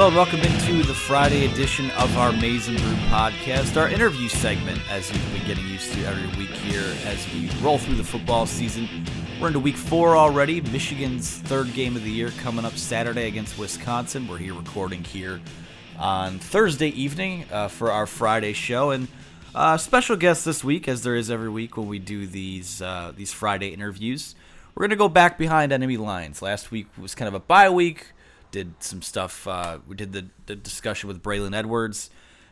Hello, welcome into the Friday edition of our Maize and Brew podcast, our interview segment, as you've been getting used to every week here as we roll through the football season. We're into week four already. Michigan's third game of the year coming up Saturday against Wisconsin. We're here recording here on Thursday evening uh, for our Friday show, and uh, special guest this week, as there is every week when we do these uh, these Friday interviews. We're gonna go back behind enemy lines. Last week was kind of a bye week did some stuff. Uh, we did the, the discussion with Braylon Edwards.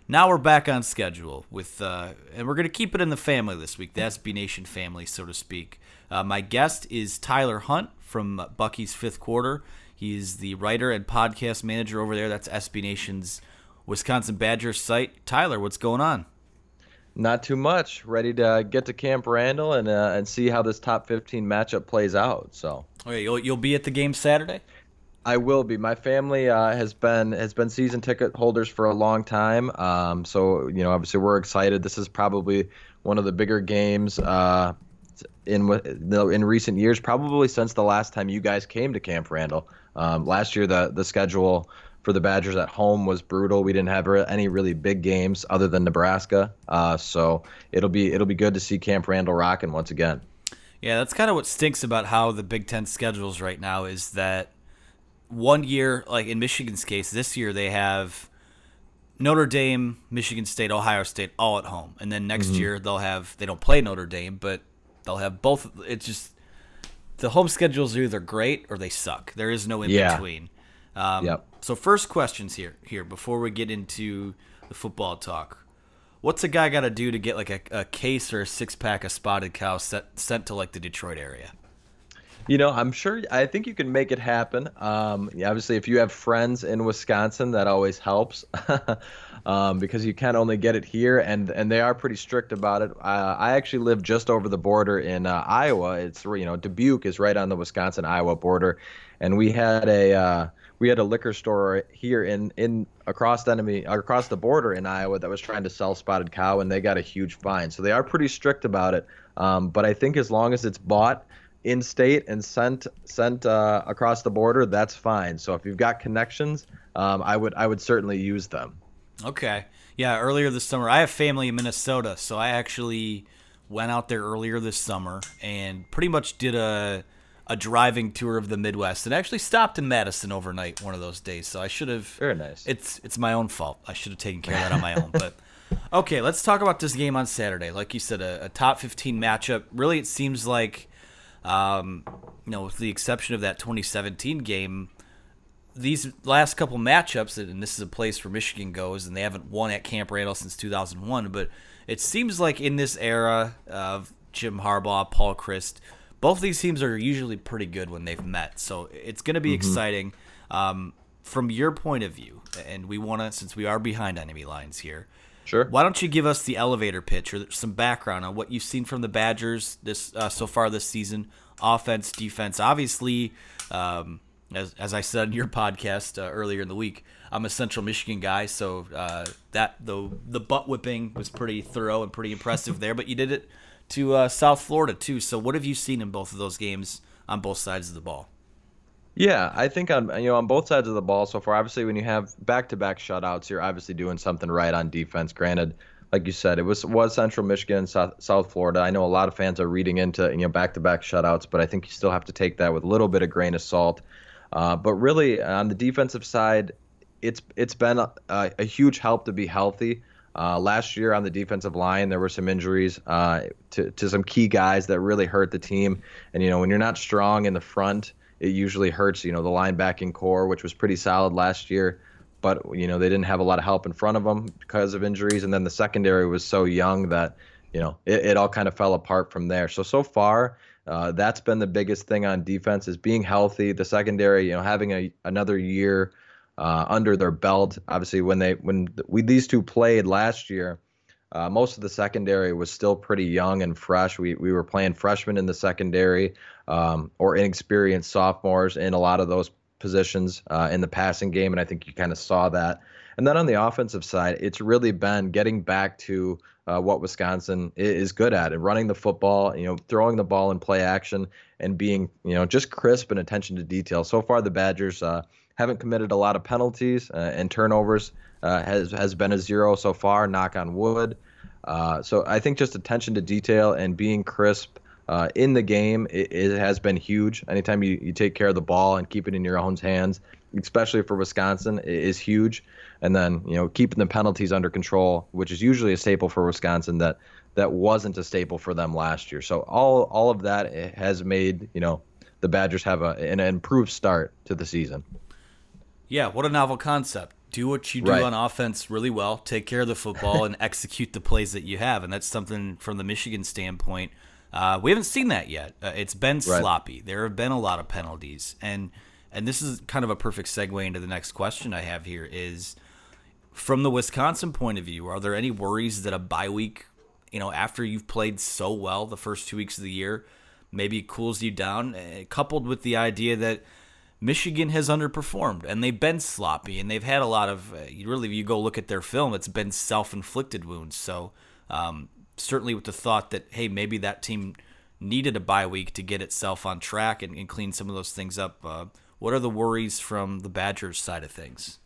Now we're back on schedule with, uh, and we're going to keep it in the family this week, the SB Nation family, so to speak. Uh, my guest is Tyler Hunt from Bucky's Fifth Quarter. He's the writer and podcast manager over there. That's SB Nation's Wisconsin Badgers site. Tyler, what's going on? Not too much. Ready to get to Camp Randall and uh, and see how this top 15 matchup plays out. So. Okay, you'll you'll be at the game Saturday. I will be. My family uh, has been has been season ticket holders for a long time. Um, so you know, obviously, we're excited. This is probably one of the bigger games uh, in in recent years, probably since the last time you guys came to Camp Randall. Um, last year, the the schedule for the Badgers at home was brutal. We didn't have any really big games other than Nebraska. Uh, so it'll be it'll be good to see Camp Randall rocking once again. Yeah, that's kind of what stinks about how the Big Ten schedules right now is that one year, like in Michigan's case, this year they have Notre Dame, Michigan State, Ohio State all at home, and then next mm-hmm. year they'll have they don't play Notre Dame, but they'll have both. It's just the home schedules are either great or they suck. There is no in yeah. between. Um, yep. So first questions here here before we get into the football talk. What's a guy got to do to get like a, a case or a six pack of spotted cow set, sent to like the Detroit area? You know, I'm sure. I think you can make it happen. Um, obviously, if you have friends in Wisconsin, that always helps, um, because you can only get it here, and and they are pretty strict about it. I actually live just over the border in uh, Iowa. It's you know Dubuque is right on the Wisconsin Iowa border, and we had a uh, we had a liquor store here in in across the enemy across the border in Iowa that was trying to sell spotted cow, and they got a huge fine. So they are pretty strict about it. Um, but I think as long as it's bought in state and sent sent uh, across the border, that's fine. So if you've got connections, um, I would I would certainly use them. Okay. Yeah. Earlier this summer, I have family in Minnesota, so I actually went out there earlier this summer and pretty much did a a driving tour of the Midwest and actually stopped in Madison overnight one of those days. So I should have. Very nice. It's it's my own fault. I should have taken care of that on my own. But Okay, let's talk about this game on Saturday. Like you said, a, a top 15 matchup. Really, it seems like, um, you know, with the exception of that 2017 game, these last couple matchups, and this is a place where Michigan goes, and they haven't won at Camp Randall since 2001, but it seems like in this era of Jim Harbaugh, Paul Chryst, both these teams are usually pretty good when they've met. So it's going to be mm-hmm. exciting. Um, from your point of view, and we want to, since we are behind enemy lines here, Sure. Why don't you give us the elevator pitch or some background on what you've seen from the Badgers this uh, so far this season, offense, defense. Obviously, um, as as I said in your podcast uh, earlier in the week, I'm a Central Michigan guy, so uh, that the the butt whipping was pretty thorough and pretty impressive there. But you did it to uh, South Florida too. So what have you seen in both of those games on both sides of the ball? Yeah, I think on you know on both sides of the ball so far. Obviously, when you have back-to-back shutouts, you're obviously doing something right on defense. Granted, like you said, it was was Central Michigan, South, South Florida. I know a lot of fans are reading into you know back-to-back shutouts, but I think you still have to take that with a little bit of grain of salt. Uh, but really, on the defensive side, it's it's been a, a huge help to be healthy. Uh, last year on the defensive line, there were some injuries uh, to to some key guys that really hurt the team. And you know, when you're not strong in the front it usually hurts, you know, the linebacking core, which was pretty solid last year. But, you know, they didn't have a lot of help in front of them because of injuries. And then the secondary was so young that, you know, it, it all kind of fell apart from there. So, so far, uh, that's been the biggest thing on defense is being healthy. The secondary, you know, having a, another year uh, under their belt. Obviously, when they when we these two played last year, uh, most of the secondary was still pretty young and fresh. We we were playing freshmen in the secondary um, or inexperienced sophomores in a lot of those positions uh, in the passing game, and I think you kind of saw that. And then on the offensive side, it's really been getting back to uh, what Wisconsin is good at and running the football, you know, throwing the ball in play action and being, you know, just crisp and attention to detail. So far, the Badgers uh, haven't committed a lot of penalties uh, and turnovers. Uh, has has been a zero so far. Knock on wood. Uh, so I think just attention to detail and being crisp uh, in the game it, it, has been huge. Anytime you, you take care of the ball and keep it in your own hands, especially for Wisconsin, is huge. And then you know keeping the penalties under control, which is usually a staple for Wisconsin that that wasn't a staple for them last year. So all all of that has made you know the Badgers have a, an improved start to the season. Yeah, what a novel concept. Do what you do right. on offense really well, take care of the football, and execute the plays that you have. And that's something from the Michigan standpoint uh, we haven't seen that yet. Uh, it's been right. sloppy. There have been a lot of penalties, and and this is kind of a perfect segue into the next question I have here is from the Wisconsin point of view. Are there any worries that a bye week, you know, after you've played so well the first two weeks of the year, maybe cools you down, uh, coupled with the idea that Michigan has underperformed and they've been sloppy and they've had a lot of uh, really you go look at their film it's been self-inflicted wounds so um, certainly with the thought that hey maybe that team needed a bye week to get itself on track and, and clean some of those things up. Uh, what are the worries from the Badgers side of things?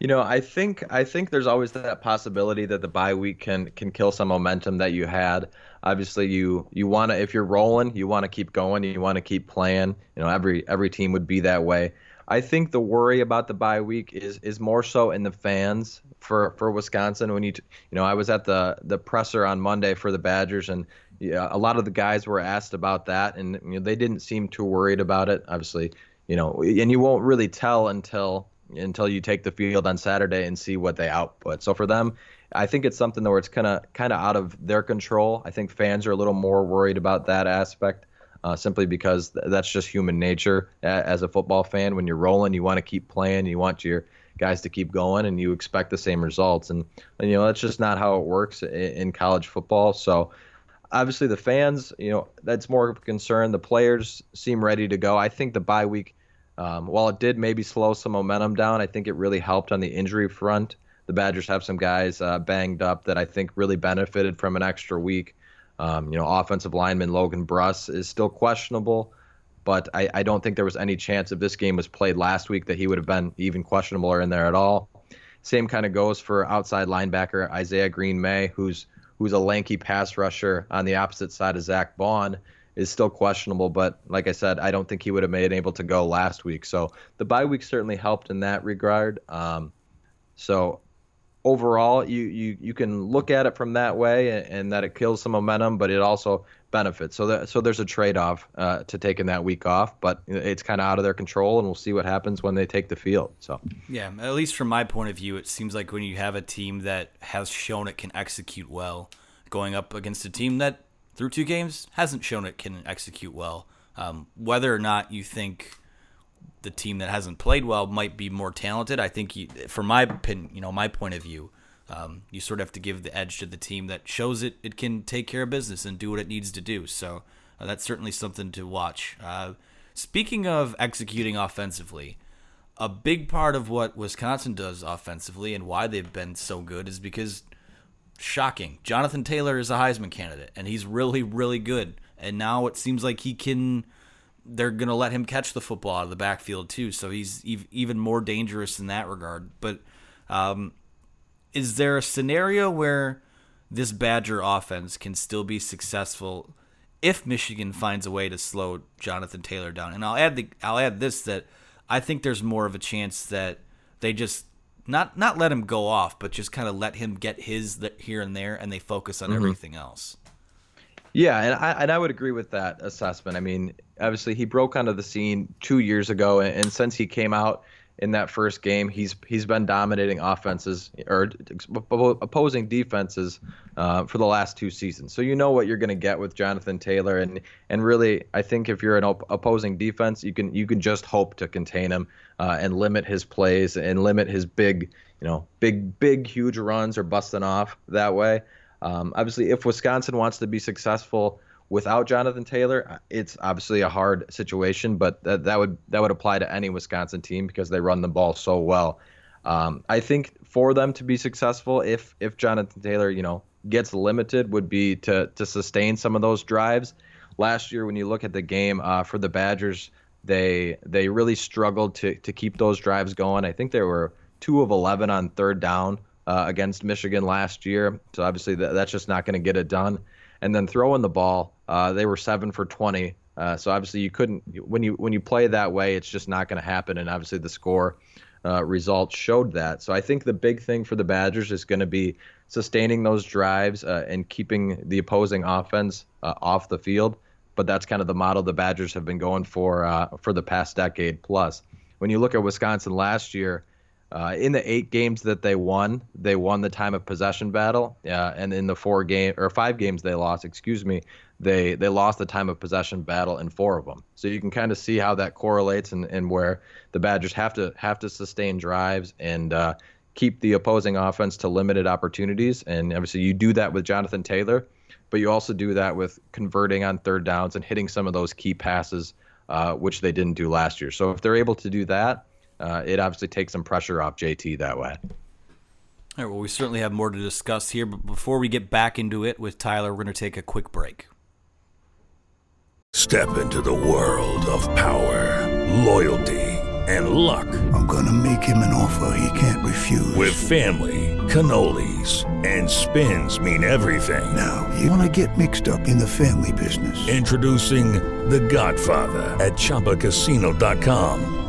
You know, I think I think there's always that possibility that the bye week can can kill some momentum that you had. Obviously, you you want to if you're rolling, you want to keep going, you want to keep playing. You know, every every team would be that way. I think the worry about the bye week is is more so in the fans for for Wisconsin. When you you know, I was at the the presser on Monday for the Badgers, and yeah, a lot of the guys were asked about that, and you know, they didn't seem too worried about it. Obviously, you know, and you won't really tell until until you take the field on Saturday and see what they output. So for them, I think it's something where it's kind of kind of out of their control. I think fans are a little more worried about that aspect uh, simply because th- that's just human nature as a football fan. When you're rolling, you want to keep playing, you want your guys to keep going, and you expect the same results. And, and you know that's just not how it works in, in college football. So obviously the fans, you know, that's more of a concern. The players seem ready to go. I think the bye week, um, while it did maybe slow some momentum down, I think it really helped on the injury front. The Badgers have some guys uh, banged up that I think really benefited from an extra week. Um, you know, offensive lineman Logan Bruss is still questionable, but I, I, don't think there was any chance if this game was played last week that he would have been even questionable or in there at all. Same kind of goes for outside linebacker Isaiah Green-May, who's who's a lanky pass rusher on the opposite side of Zack Baun, is still questionable. But like I said, I don't think he would have been able to go last week. So the bye week certainly helped in that regard. Um, so overall, you, you you can look at it from that way, and, and that it kills some momentum, but it also benefits. So that so there's a trade-off uh, to taking that week off, but it's kind of out of their control, and we'll see what happens when they take the field. So yeah, at least from my point of view, it seems like when you have a team that has shown it can execute well, going up against a team that through two games hasn't shown it can execute well. Um, whether or not you think the team that hasn't played well might be more talented. I think, you, my opinion, you know, my point of view, um, you sort of have to give the edge to the team that shows it it can take care of business and do what it needs to do. So uh, that's certainly something to watch. Uh, speaking of executing offensively, a big part of what Wisconsin does offensively and why they've been so good is because shocking, Jonathan Taylor is a Heisman candidate and he's really really good. And now it seems like he can they're going to let him catch the football out of the backfield too. So he's even more dangerous in that regard. But um, is there a scenario where this Badger offense can still be successful if Michigan finds a way to slow Jonathan Taylor down? And I'll add the I'll add this that I think there's more of a chance that they just not not let him go off, but just kind of let him get his here and there, and they focus on mm-hmm. everything else. Yeah, and I and I would agree with that assessment. I mean, obviously he broke onto the scene two years ago, and, and since he came out in that first game, he's he's been dominating offenses or opposing defenses uh, for the last two seasons. So you know what you're going to get with Jonathan Taylor, and and really, I think if you're an op- opposing defense, you can you can just hope to contain him uh, and limit his plays and limit his big you know big big huge runs or busting off that way. Um, obviously, if Wisconsin wants to be successful without Jonathan Taylor, it's obviously a hard situation, but that, that would that would apply to any Wisconsin team because they run the ball so well. Um, I think for them to be successful, if if Jonathan Taylor, you know, gets limited, would be to to sustain some of those drives. Last year, when you look at the game uh, for the Badgers, they they really struggled to to keep those drives going. I think they were two of eleven on third down uh, against Michigan last year. So obviously that, that's just not going to get it done. And then throwing the ball, uh, they were seven for 20. Uh, so obviously you couldn't when you when you play that way, it's just not going to happen. And obviously the score uh, results showed that. So I think the big thing for the Badgers is going to be sustaining those drives uh, and keeping the opposing offense uh, off the field. But that's kind of the model the Badgers have been going for for the past decade plus. When you look at Wisconsin last year, uh, in the eight games that they won, they won the time of possession battle, uh, and in the four game or five games they lost, excuse me, they they lost the time of possession battle in four of them. So you can kind of see how that correlates and, and where the Badgers have to have to sustain drives and uh, keep the opposing offense to limited opportunities. And obviously you do that with Jonathan Taylor, but you also do that with converting on third downs and hitting some of those key passes, uh, which they didn't do last year. So if they're able to do that uh, it obviously takes some pressure off JT that way. All right, well, we certainly have more to discuss here, but before we get back into it with Tyler, we're going to take a quick break. Step into the world of power, loyalty, and luck. I'm going to make him an offer he can't refuse. With family, cannolis, and spins mean everything. Now, you want to get mixed up in the family business? Introducing The Godfather at ChumbaCasino.com.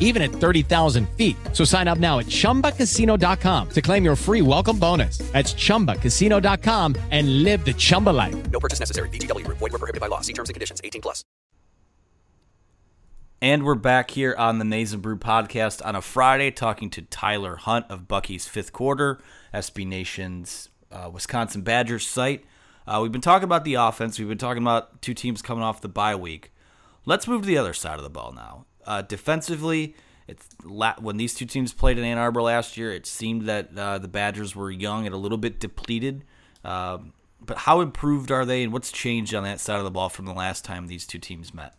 even at 30,000 feet. So sign up now at chumbacasino.com to claim your free welcome bonus. That's chumbacasino.com and live the Chumba life. No purchase necessary. VGW, void, were prohibited by law. See terms and conditions 18 plus. And we're back here on the Maize Brew podcast on a Friday talking to Tyler Hunt of Bucky's Fifth Quarter, SB Nation's uh, Wisconsin Badgers site. Uh, we've been talking about the offense. We've been talking about two teams coming off the bye week. Let's move to the other side of the ball now. Uh, defensively, it's when these two teams played in Ann Arbor last year, it seemed that uh, the Badgers were young and a little bit depleted. Um, but how improved are they, and what's changed on that side of the ball from the last time these two teams met?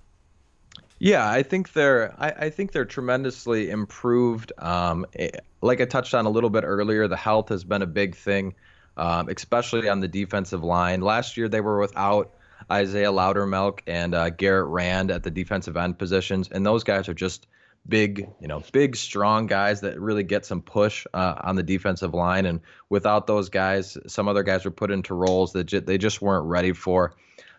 Yeah, I think they're I, I think they're tremendously improved. Um, eh, like I touched on a little bit earlier, the health has been a big thing, um, especially on the defensive line. Last year they were without Isaiah Loudermilk and uh, Garrett Rand at the defensive end positions, and those guys are just big, you know, big, strong guys that really get some push uh, on the defensive line. And without those guys, some other guys were put into roles that j- they just weren't ready for.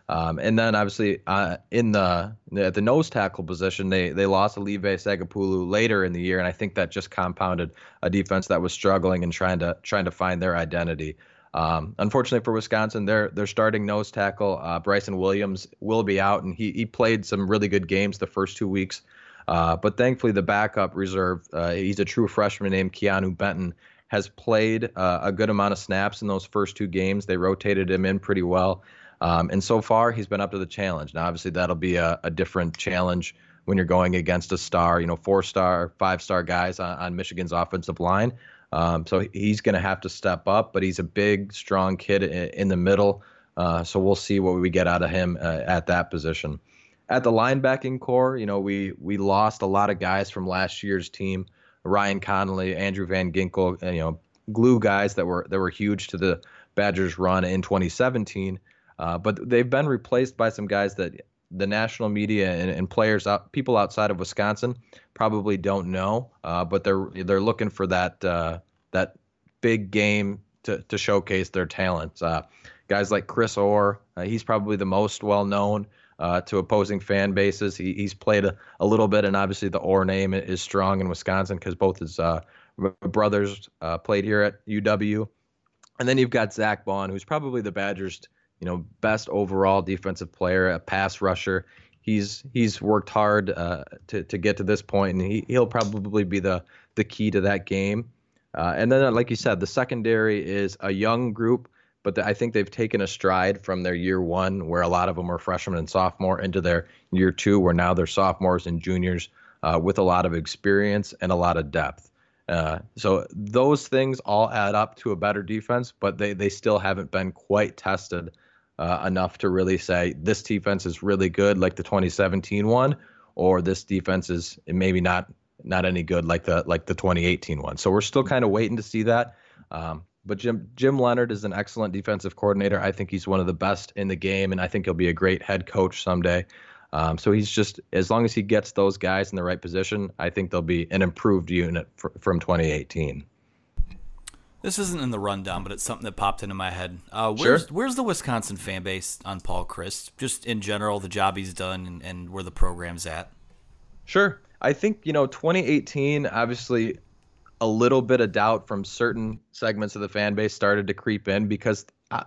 Um, and then obviously uh, in the at the nose tackle position, they they lost Olive Sagapolu later in the year, and I think that just compounded a defense that was struggling and trying to trying to find their identity. Um, unfortunately for Wisconsin, their their starting nose tackle uh, Bryson Williams will be out, and he he played some really good games the first two weeks. Uh, but thankfully, the backup reserve, uh, he's a true freshman named Keanu Benton, has played uh, a good amount of snaps in those first two games. They rotated him in pretty well. Um, and so far, he's been up to the challenge. Now, obviously, that'll be a, a different challenge when you're going against a star, you know, four star, five star guys on, on Michigan's offensive line. Um, so he's going to have to step up, but he's a big, strong kid in, the middle. Uh, so we'll see what we get out of him uh, at that position. At the linebacking core, you know, we we lost a lot of guys from last year's team. Ryan Connelly, Andrew Van Ginkel, you know, glue guys that were that were huge to the Badgers' run in 2017. Uh, but they've been replaced by some guys that the national media and, and players out, people outside of Wisconsin probably don't know. Uh, but they're they're looking for that uh, that big game to to showcase their talents. Uh, guys like Chris Orr, uh, he's probably the most well known. to opposing fan bases, he, he's played a, a, little bit, and obviously the Orr name is strong in Wisconsin because both his brothers played here at UW. And then you've got Zack Baun, who's probably the Badgers' you know, best overall defensive player, a pass rusher. He's he's worked hard uh, to to get to this point, and he he'll probably be the the key to that game. Uh, and then, like you said, the secondary is a young group, but the, I think they've taken a stride from their year one, where a lot of them were freshmen and sophomore, into their year two, where now they're sophomores and juniors uh, with a lot of experience and a lot of depth. Uh, so those things all add up to a better defense, but they they still haven't been quite tested uh, enough to really say this defense is really good, like the 2017 one, or this defense is maybe not not any good like the like the 2018 one. So we're still kind of waiting to see that. Um, but Jim Jim Leonhard is an excellent defensive coordinator. I think he's one of the best in the game, and I think he'll be a great head coach someday. Um, so he's just as long as he gets those guys in the right position, I think they'll be an improved unit for, from 2018. This isn't in the rundown, but it's something that popped into my head. Uh, where's sure. where's the Wisconsin fan base on Paul Chryst? Just in general, the job he's done and, and where the program's at. Sure, I think you know 2018. Obviously, a little bit of doubt from certain segments of the fan base started to creep in because uh,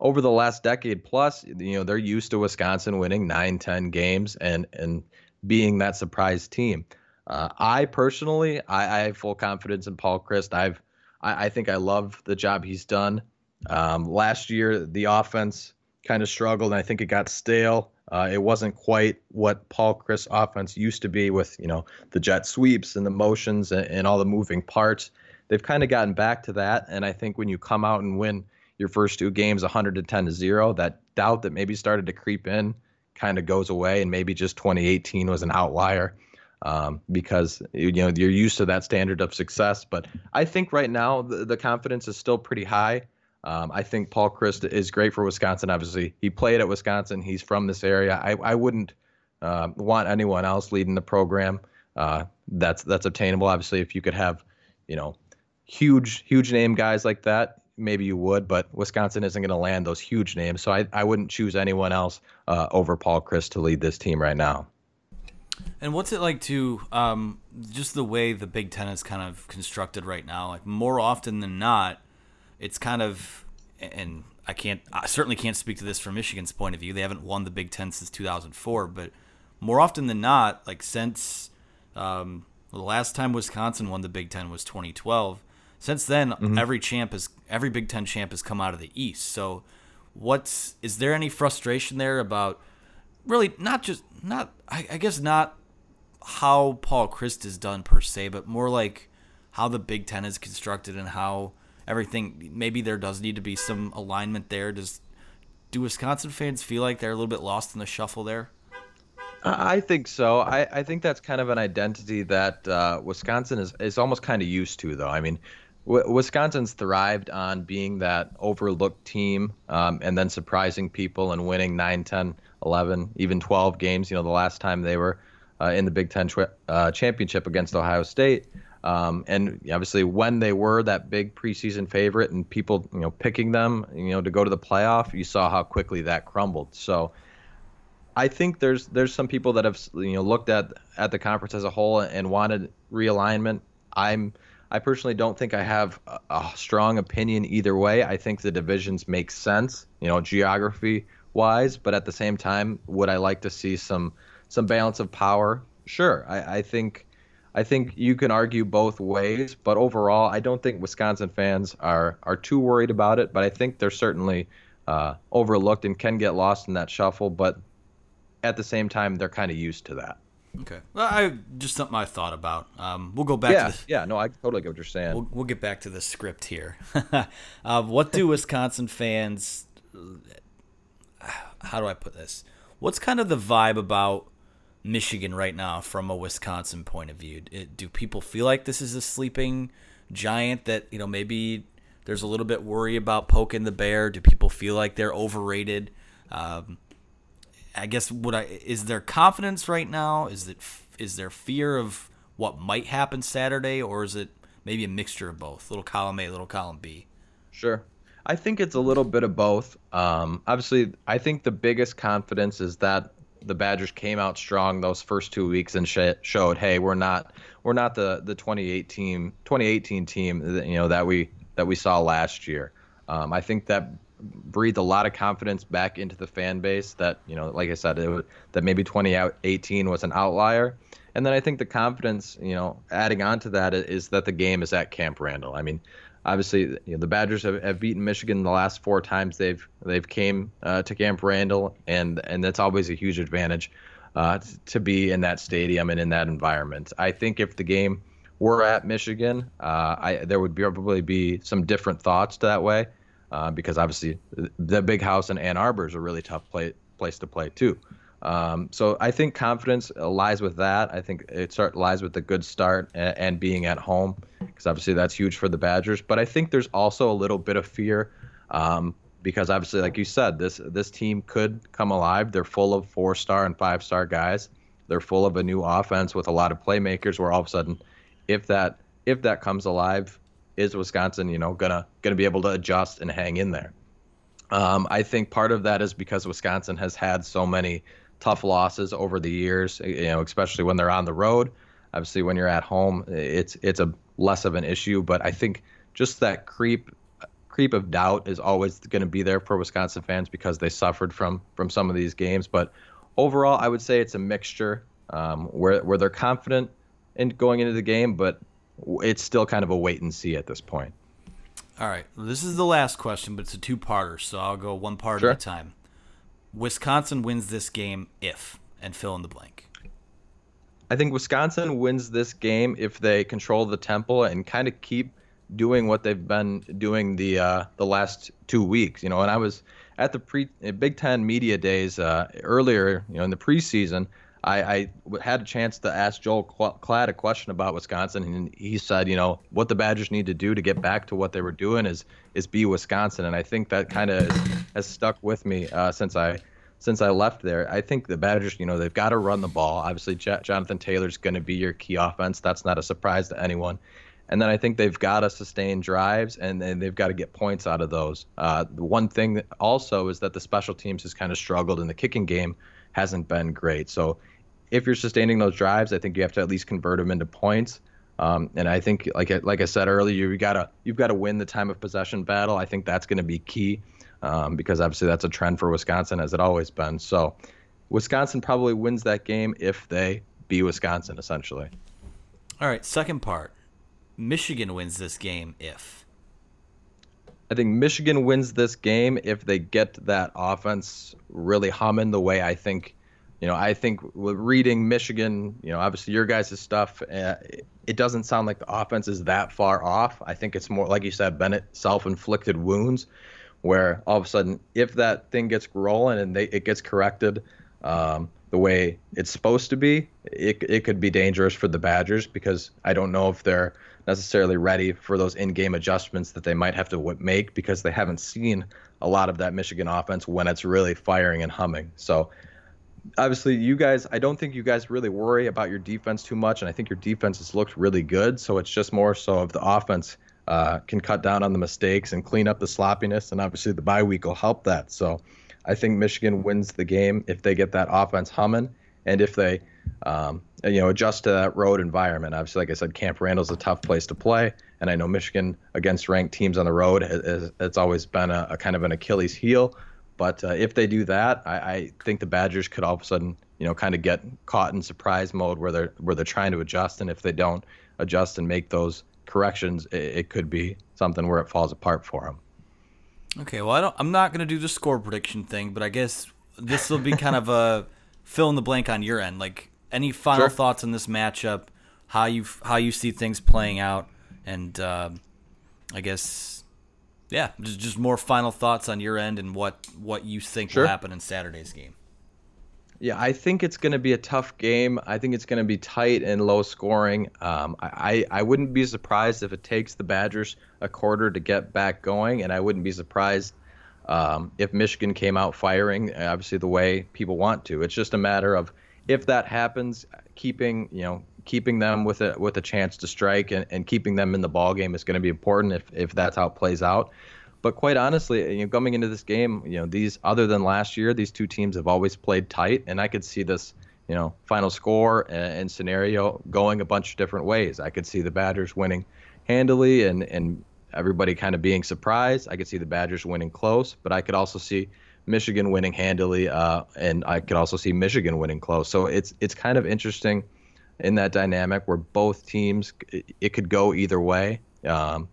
over the last decade plus, you know, they're used to Wisconsin winning nine, ten games and and being that surprise team. Uh, I personally, I, I have full confidence in Paul Chryst. I've I, I think I love the job he's done. Um, last year, the offense kind of struggled, and I think it got stale. Uh, it wasn't quite what Paul Chryst offense used to be with you know the jet sweeps and the motions and, and all the moving parts. They've kind of gotten back to that, and I think when you come out and win your first two games 100 to 10 to 0 that doubt that maybe started to creep in kind of goes away and maybe just 2018 was an outlier um, because you know you're used to that standard of success. But I think right now the, the confidence is still pretty high. Um, I think Paul Chryst is great for Wisconsin. Obviously, he played at Wisconsin. He's from this area. I, I wouldn't uh, want anyone else leading the program. Uh, that's that's obtainable. Obviously, if you could have, you know, huge huge name guys like that, maybe you would. But Wisconsin isn't going to land those huge names, so I, I wouldn't choose anyone else uh, over Paul Chryst to lead this team right now. And what's it like to um, just the way the Big Ten is kind of constructed right now? Like more often than not, it's kind of, and I can't, I certainly can't speak to this from Michigan's point of view. They haven't won the Big Ten since 2004, but more often than not, like since um, the last time Wisconsin won the Big Ten was 2012. Since then, mm-hmm. every champ is every Big Ten champ has come out of the East. So, what's is there any frustration there about? Really not just not I, I guess not how Paul Chryst is done per se, but more like how the Big Ten is constructed and how everything. Maybe there does need to be some alignment there. Does do Wisconsin fans feel like they're a little bit lost in the shuffle there? I think so. I, I think that's kind of an identity that uh, Wisconsin is, is almost kind of used to, though. I mean, w- Wisconsin's thrived on being that overlooked team um, and then surprising people and winning 9, 10, 11, even 12 games. You know, the last time they were uh, in the Big Ten uh, championship against Ohio State. Um, and obviously, when they were that big preseason favorite and people, you know, picking them, you know, to go to the playoff, you saw how quickly that crumbled. So, I think there's there's some people that have you know looked at at the conference as a whole and wanted realignment. I'm I personally don't think I have a, a strong opinion either way. I think the divisions make sense, you know, geography wise, but at the same time, would I like to see some some balance of power? Sure. I, I think I think you can argue both ways, but overall, I don't think Wisconsin fans are are too worried about it. But I think they're certainly uh, overlooked and can get lost in that shuffle. But at the same time, they're kind of used to that. Okay, well, I just something I thought about. Um, we'll go back. Yeah, to the, yeah, no, I totally get what you're saying. We'll, we'll get back to the script here. uh, what do Wisconsin fans? How do I put this? What's kind of the vibe about Michigan right now from a Wisconsin point of view? Do people feel like this is a sleeping giant that you know maybe there's a little bit worry about poking the bear? Do people feel like they're overrated? Um, I guess what I is there confidence right now? Is it is there fear of what might happen Saturday, or is it maybe a mixture of both? Little column A, little column B. Sure. I think it's a little bit of both. Um, obviously, I think the biggest confidence is that the Badgers came out strong those first two weeks and sh- showed, hey, we're not we're not the the 2018 2018 team that, you know that we that we saw last year. Um, I think that breathed a lot of confidence back into the fan base that you know like i said it that maybe 2018 was an outlier and then i think the confidence you know adding on to that is that the game is at camp randall i mean obviously you know, the badgers have, have beaten michigan the last four times they've they've came uh, to camp randall and and that's always a huge advantage uh, to be in that stadium and in that environment i think if the game were at michigan uh, I, there would probably be some different thoughts that way uh, because obviously the big house in Ann Arbor is a really tough play, place to play too. Um, so I think confidence lies with that. I think it start, lies with the good start and, and being at home because obviously that's huge for the Badgers. But I think there's also a little bit of fear um, because obviously, like you said, this this team could come alive. They're full of four star and five star guys. They're full of a new offense with a lot of playmakers. Where all of a sudden, if that if that comes alive, is Wisconsin, you know, gonna gonna be able to adjust and hang in there? Um, I think part of that is because Wisconsin has had so many tough losses over the years, you know, especially when they're on the road. Obviously, when you're at home, it's it's a less of an issue. But I think just that creep creep of doubt is always going to be there for Wisconsin fans because they suffered from from some of these games. But overall, I would say it's a mixture um, where where they're confident in going into the game, but it's still kind of a wait and see at this point. All right. This is the last question, but it's a two parter, so I'll go one part sure. at a time. Wisconsin wins this game if, and fill in the blank. I think Wisconsin wins this game if they control the tempo and kind of keep doing what they've been doing the uh, the last two weeks. You know, and I was at the pre Big Ten media days uh, earlier, you know, in the preseason. I, I had a chance to ask Joel Klatt a question about Wisconsin, and he said, you know, what the Badgers need to do to get back to what they were doing is is be Wisconsin, and I think that kind of has stuck with me uh, since I since I left there. I think the Badgers, you know, they've got to run the ball. Obviously, J- Jonathan Taylor's going to be your key offense. That's not a surprise to anyone. And then I think they've got to sustain drives and, and they've got to get points out of those. Uh, the one thing also is that the special teams has kind of struggled in the kicking game, hasn't been great. So if you're sustaining those drives, I think you have to at least convert them into points. Um, and I think, like like I said earlier, you gotta you've got to win the time of possession battle. I think that's going to be key um, because obviously that's a trend for Wisconsin as it always been. So Wisconsin probably wins that game if they be Wisconsin essentially. All right, second part. Michigan wins this game if. I think Michigan wins this game if they get that offense really humming the way I think you know, I think reading Michigan, you know, obviously your guys' stuff, uh, it doesn't sound like the offense is that far off. I think it's more, like you said, Bennett self-inflicted wounds, where all of a sudden, if that thing gets rolling and they, it gets corrected, um, the way it's supposed to be, it, it could be dangerous for the Badgers because I don't know if they're necessarily ready for those in-game adjustments that they might have to make because they haven't seen a lot of that Michigan offense when it's really firing and humming. So obviously you guys I don't think you guys really worry about your defense too much and I think your defense has looked really good so it's just more so if the offense uh, can cut down on the mistakes and clean up the sloppiness and obviously the bye week will help that. So I think Michigan wins the game if they get that offense humming and if they um, you know adjust to that road environment. Obviously like I said Camp Randall's a tough place to play and I know Michigan against ranked teams on the road it's always been a, a kind of an Achilles heel but uh, if they do that, I, I, think the Badgers could all of a sudden, you know, kind of get caught in surprise mode where they're where they're trying to adjust, and if they don't adjust and make those corrections, it, it could be something where it falls apart for them. Okay, well, I don't, I'm not going to do the score prediction thing, but I guess this will be kind of a fill in the blank on your end. Like, any final sure. thoughts on this matchup? How you how you see things playing out, and uh, I guess yeah, just, just more final thoughts on your end and what what you think sure. will happen in Saturday's game. Yeah, I think it's going to be a tough game. I think it's going to be tight and low scoring. Um, I, I wouldn't be surprised if it takes the Badgers a quarter to get back going, and I wouldn't be surprised um, if Michigan came out firing, obviously the way people want to. It's just a matter of if that happens, keeping you know keeping them with a with a chance to strike and, and keeping them in the ball game is going to be important if if that's how it plays out. But quite honestly, you know, coming into this game, you know, these other than last year, these two teams have always played tight, and I could see this, you know, final score and, and scenario going a bunch of different ways. I could see the Badgers winning handily and and everybody kind of being surprised. I could see the Badgers winning close, but I could also see Michigan winning handily, uh, and I could also see Michigan winning close. So it's it's kind of interesting in that dynamic where both teams it could go either way. Um,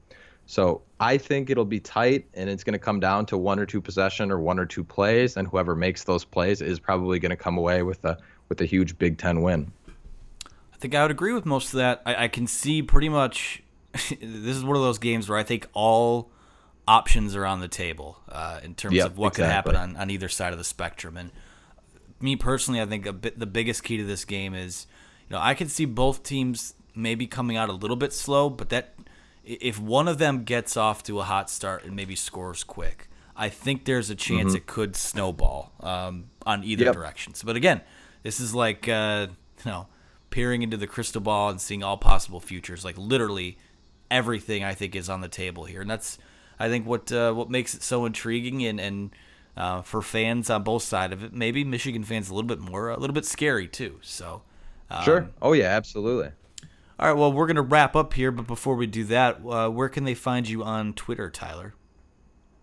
so I think it'll be tight, and it's going to come down to one or two possession or one or two plays, and whoever makes those plays is probably going to come away with a with a huge Big Ten win. I think I would agree with most of that. I, I can see pretty much. this is one of those games where I think all options are on the table uh, in terms yep, of what exactly. could happen on, on either side of the spectrum. And me personally, I think a bit the biggest key to this game is know, I can see both teams maybe coming out a little bit slow, but that if one of them gets off to a hot start and maybe scores quick, I think there's a chance mm-hmm. it could snowball um, on either yep. direction. So, but again, this is like uh, you know peering into the crystal ball and seeing all possible futures. Like literally everything I think is on the table here, and that's I think what uh, what makes it so intriguing and and uh, for fans on both sides of it, maybe Michigan fans a little bit more, a little bit scary too. So um, sure. Oh yeah, absolutely. All right. Well, we're gonna wrap up here, but before we do that, uh, where can they find you on Twitter, Tyler?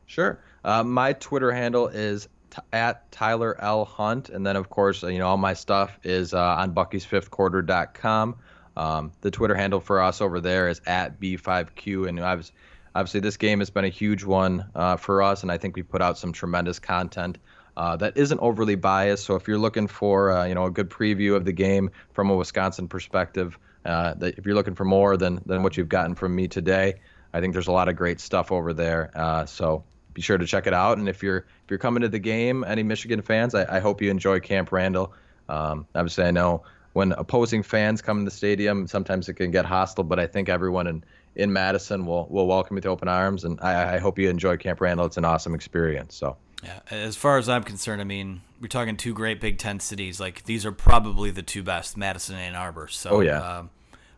Sure. Uh, my Twitter handle is t- at Tyler L Hunt, and then of course, you know, all my stuff is uh, on Bucky'sFifthQuarter.com. Um, the Twitter handle for us over there is at B5Q, and obviously, obviously this game has been a huge one uh, for us, and I think we put out some tremendous content uh, that isn't overly biased. So if you're looking for uh, you know a good preview of the game from a Wisconsin perspective, uh, that if you're looking for more than than what you've gotten from me today, I think there's a lot of great stuff over there. Uh, so be sure to check it out. And if you're if you're coming to the game, any Michigan fans, I, I hope you enjoy Camp Randall. Um, obviously, I know when opposing fans come to the stadium, sometimes it can get hostile, but I think everyone in in Madison will will welcome you with open arms, and I, I hope you enjoy Camp Randall. It's an awesome experience. So. Yeah, as far as I'm concerned, I mean, we're talking two great Big Ten cities. Like these are probably the two best, Madison and Ann Arbor. So, oh yeah, uh,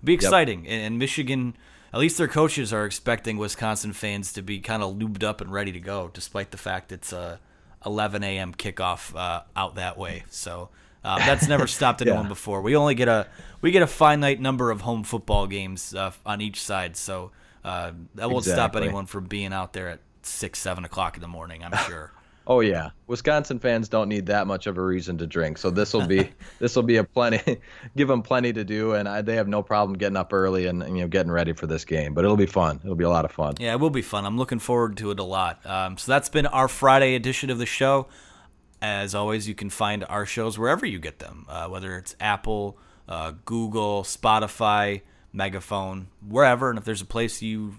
be exciting. Yep. And, Michigan, at least their coaches are expecting Wisconsin fans to be kind of lubed up and ready to go, despite the fact it's a 11 a.m. kickoff uh, out that way. So. Uh, that's never stopped anyone yeah. before. We only get a we get a finite number of home football games uh, on each side, so uh, that won't exactly. stop anyone from being out there at six, seven o'clock in the morning. I'm sure. Oh yeah, Wisconsin fans don't need that much of a reason to drink, so this will be this will be a plenty, give them plenty to do, and I, they have no problem getting up early and, and, you know getting ready for this game. But it'll be fun. It'll be a lot of fun. Yeah, it will be fun. I'm looking forward to it a lot. Um, so that's been our Friday edition of the show. As always, you can find our shows wherever you get them, uh, whether it's Apple, uh, Google, Spotify, Megaphone, wherever. And if there's a place you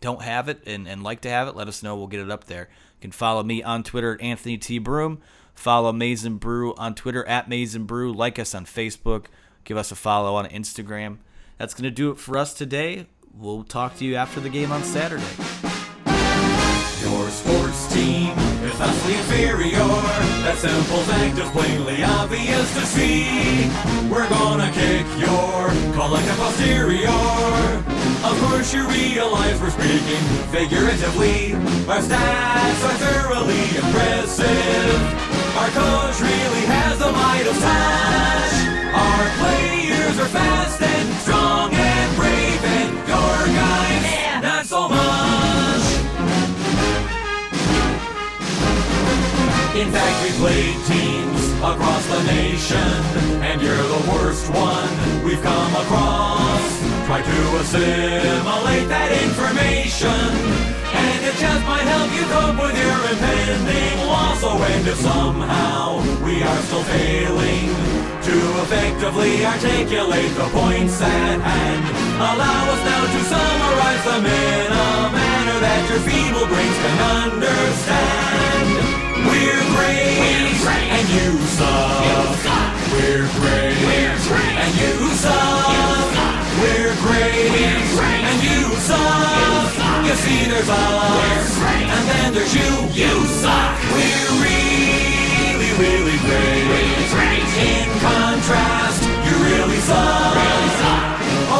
don't have it and, and like to have it, let us know. We'll get it up there. You can follow me on Twitter at Anthony T. Broome. Follow Maize n Brew on Twitter at Maize n Brew. Like us on Facebook. Give us a follow on Instagram. That's going to do it for us today. We'll talk to you after the game on Saturday. Your sports team is vastly inferior. That simple fact is plainly obvious to see. We're gonna kick your collective posterior. Of course you realize we're speaking figuratively. Our stats are thoroughly impressive. Our coach really has the Midas touch. Our players are fast and strong and brave, and your guys not so much. In fact, we played teams across the nation, and you're the worst one we've come across. Try to assimilate that information, and it just might help you cope with your impending loss. Oh, and if somehow we are still failing to effectively articulate the points at hand, allow us now to summarize them in a manner that your feeble brains can understand. We're great, and you suck. We're great, and you suck. We're great, and you suck. You see, there's us, and then there's you. You suck. We're really, really great. In contrast, you really suck.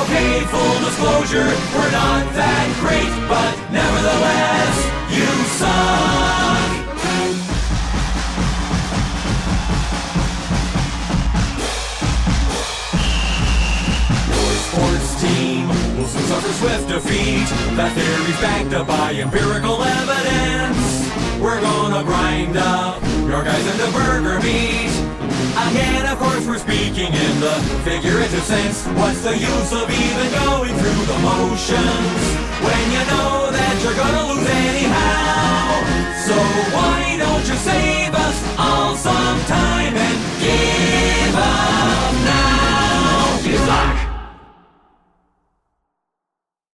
Okay, full disclosure, we're not that great, but nevertheless, suffer swift defeat. That theory's backed up by empirical evidence. We're gonna grind up your guys into burger meat. Again, of course, we're speaking in the figurative sense. What's the use of even going through the motions when you know that you're gonna lose anyhow? So why don't you save us all some time and give up now? Good luck.